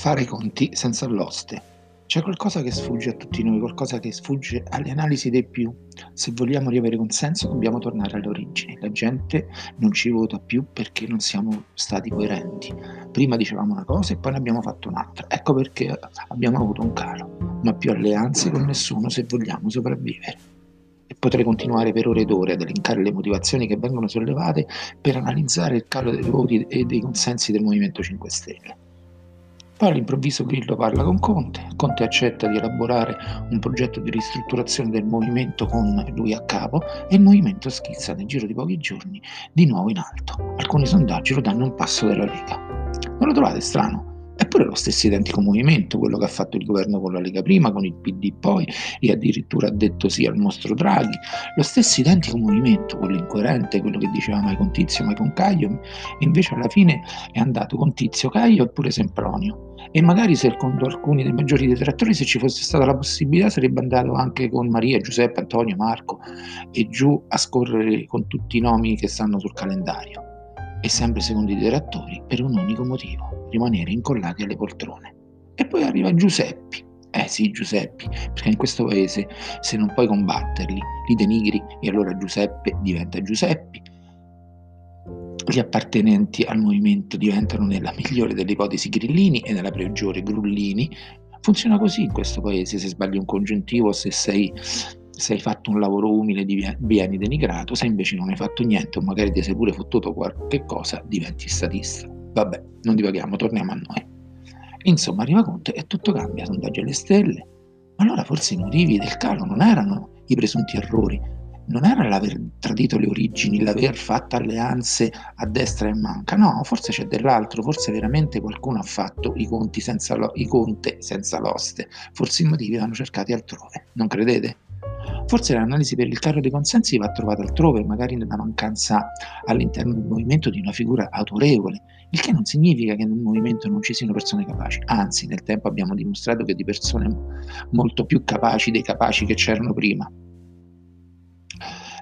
Fare i conti senza l'oste. C'è qualcosa che sfugge a tutti noi, qualcosa che sfugge alle analisi dei più. Se vogliamo riavere consenso dobbiamo tornare alle origini. La gente non ci vota più perché non siamo stati coerenti. Prima dicevamo una cosa e poi ne abbiamo fatto un'altra. Ecco perché abbiamo avuto un calo. Ma più alleanze con nessuno se vogliamo sopravvivere. E potrei continuare per ore ed ore ad elencare le motivazioni che vengono sollevate per analizzare il calo dei voti e dei consensi del Movimento 5 Stelle. Poi all'improvviso Grillo parla con Conte, Conte accetta di elaborare un progetto di ristrutturazione del movimento con lui a capo e il movimento schizza nel giro di pochi giorni di nuovo in alto. Alcuni sondaggi lo danno un passo della Lega. Non lo trovate strano? Eppure lo stesso identico movimento, quello che ha fatto il governo con la Lega prima, con il PD poi, e addirittura ha detto sì al mostro Draghi. Lo stesso identico movimento, quello incoerente, quello che diceva mai con Tizio, mai con Caio, invece alla fine è andato con Tizio, Caio e pure Sempronio. E magari secondo alcuni dei maggiori detrattori, se ci fosse stata la possibilità, sarebbe andato anche con Maria, Giuseppe, Antonio, Marco e giù a scorrere con tutti i nomi che stanno sul calendario e sempre secondo i detrattori per un unico motivo, rimanere incollati alle poltrone. E poi arriva Giuseppi. Eh sì, Giuseppi, perché in questo paese se non puoi combatterli, li denigri e allora Giuseppe diventa Giuseppi. Gli appartenenti al movimento diventano nella migliore delle ipotesi grillini e nella peggiore grullini. Funziona così in questo paese, se sbagli un congiuntivo, se sei se hai fatto un lavoro umile vieni denigrato, se invece non hai fatto niente o magari ti sei pure fottuto qualche cosa, diventi statista. Vabbè, non divaghiamo, torniamo a noi. Insomma, arriva Conte e tutto cambia, sondaggi alle stelle. Ma allora forse i motivi del calo non erano i presunti errori, non era l'aver tradito le origini, l'aver fatto alleanze a destra e manca, no, forse c'è dell'altro, forse veramente qualcuno ha fatto i conti senza, lo, i conte senza l'oste, forse i motivi vanno cercati altrove, non credete? Forse l'analisi per il caro dei consensi va trovata altrove, magari nella mancanza all'interno del movimento di una figura autorevole, il che non significa che nel movimento non ci siano persone capaci, anzi nel tempo abbiamo dimostrato che di persone molto più capaci dei capaci che c'erano prima.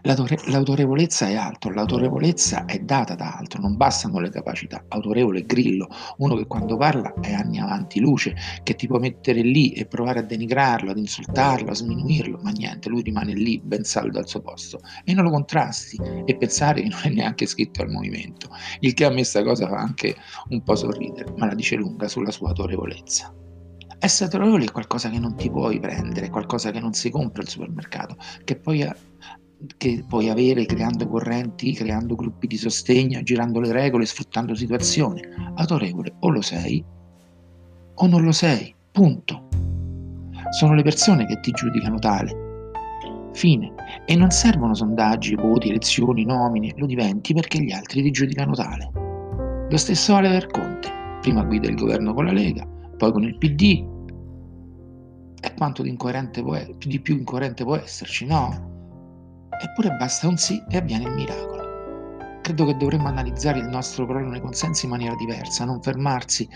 L'autorevolezza è altro, l'autorevolezza è data da altro, non bastano le capacità. Autorevole Grillo, uno che quando parla è anni avanti luce, che ti può mettere lì e provare a denigrarlo, ad insultarlo, a sminuirlo, ma niente, lui rimane lì ben saldo al suo posto e non lo contrasti e pensare che non è neanche scritto al movimento, il che a me sta cosa fa anche un po' sorridere, ma la dice lunga sulla sua autorevolezza. Essere autorevole è qualcosa che non ti puoi prendere, qualcosa che non si compra al supermercato, che poi che puoi avere creando correnti, creando gruppi di sostegno, girando le regole, sfruttando situazioni. Autorevole o lo sei o non lo sei, punto. Sono le persone che ti giudicano tale. Fine. E non servono sondaggi, voti, elezioni, nomine, lo diventi perché gli altri ti giudicano tale. Lo stesso vale per Conte. Prima guida il governo con la Lega, poi con il PD. E quanto di, incoerente può, di più incoerente può esserci, no? Eppure basta un sì e avviene il miracolo. Credo che dovremmo analizzare il nostro crollo nei consensi in maniera diversa, non fermarsi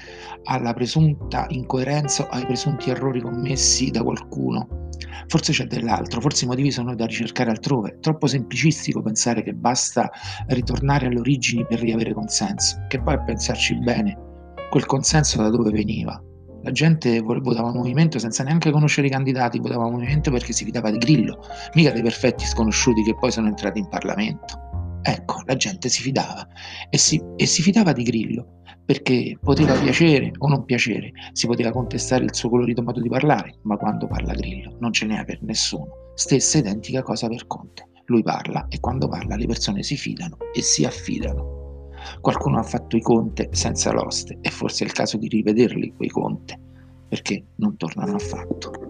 alla presunta incoerenza o ai presunti errori commessi da qualcuno. Forse c'è dell'altro, forse i motivi sono da ricercare altrove. È troppo semplicistico pensare che basta ritornare alle origini per riavere consenso, che poi a pensarci bene, quel consenso da dove veniva? La gente votava movimento senza neanche conoscere i candidati, votava movimento perché si fidava di Grillo, mica dei perfetti sconosciuti che poi sono entrati in Parlamento. Ecco, la gente si fidava e si, e si fidava di Grillo perché poteva piacere o non piacere, si poteva contestare il suo colorito modo di parlare, ma quando parla Grillo non ce n'è per nessuno. Stessa identica cosa per Conte. Lui parla e quando parla le persone si fidano e si affidano. Qualcuno ha fatto i conti senza l'oste e forse è il caso di rivederli quei conti, perché non tornano affatto.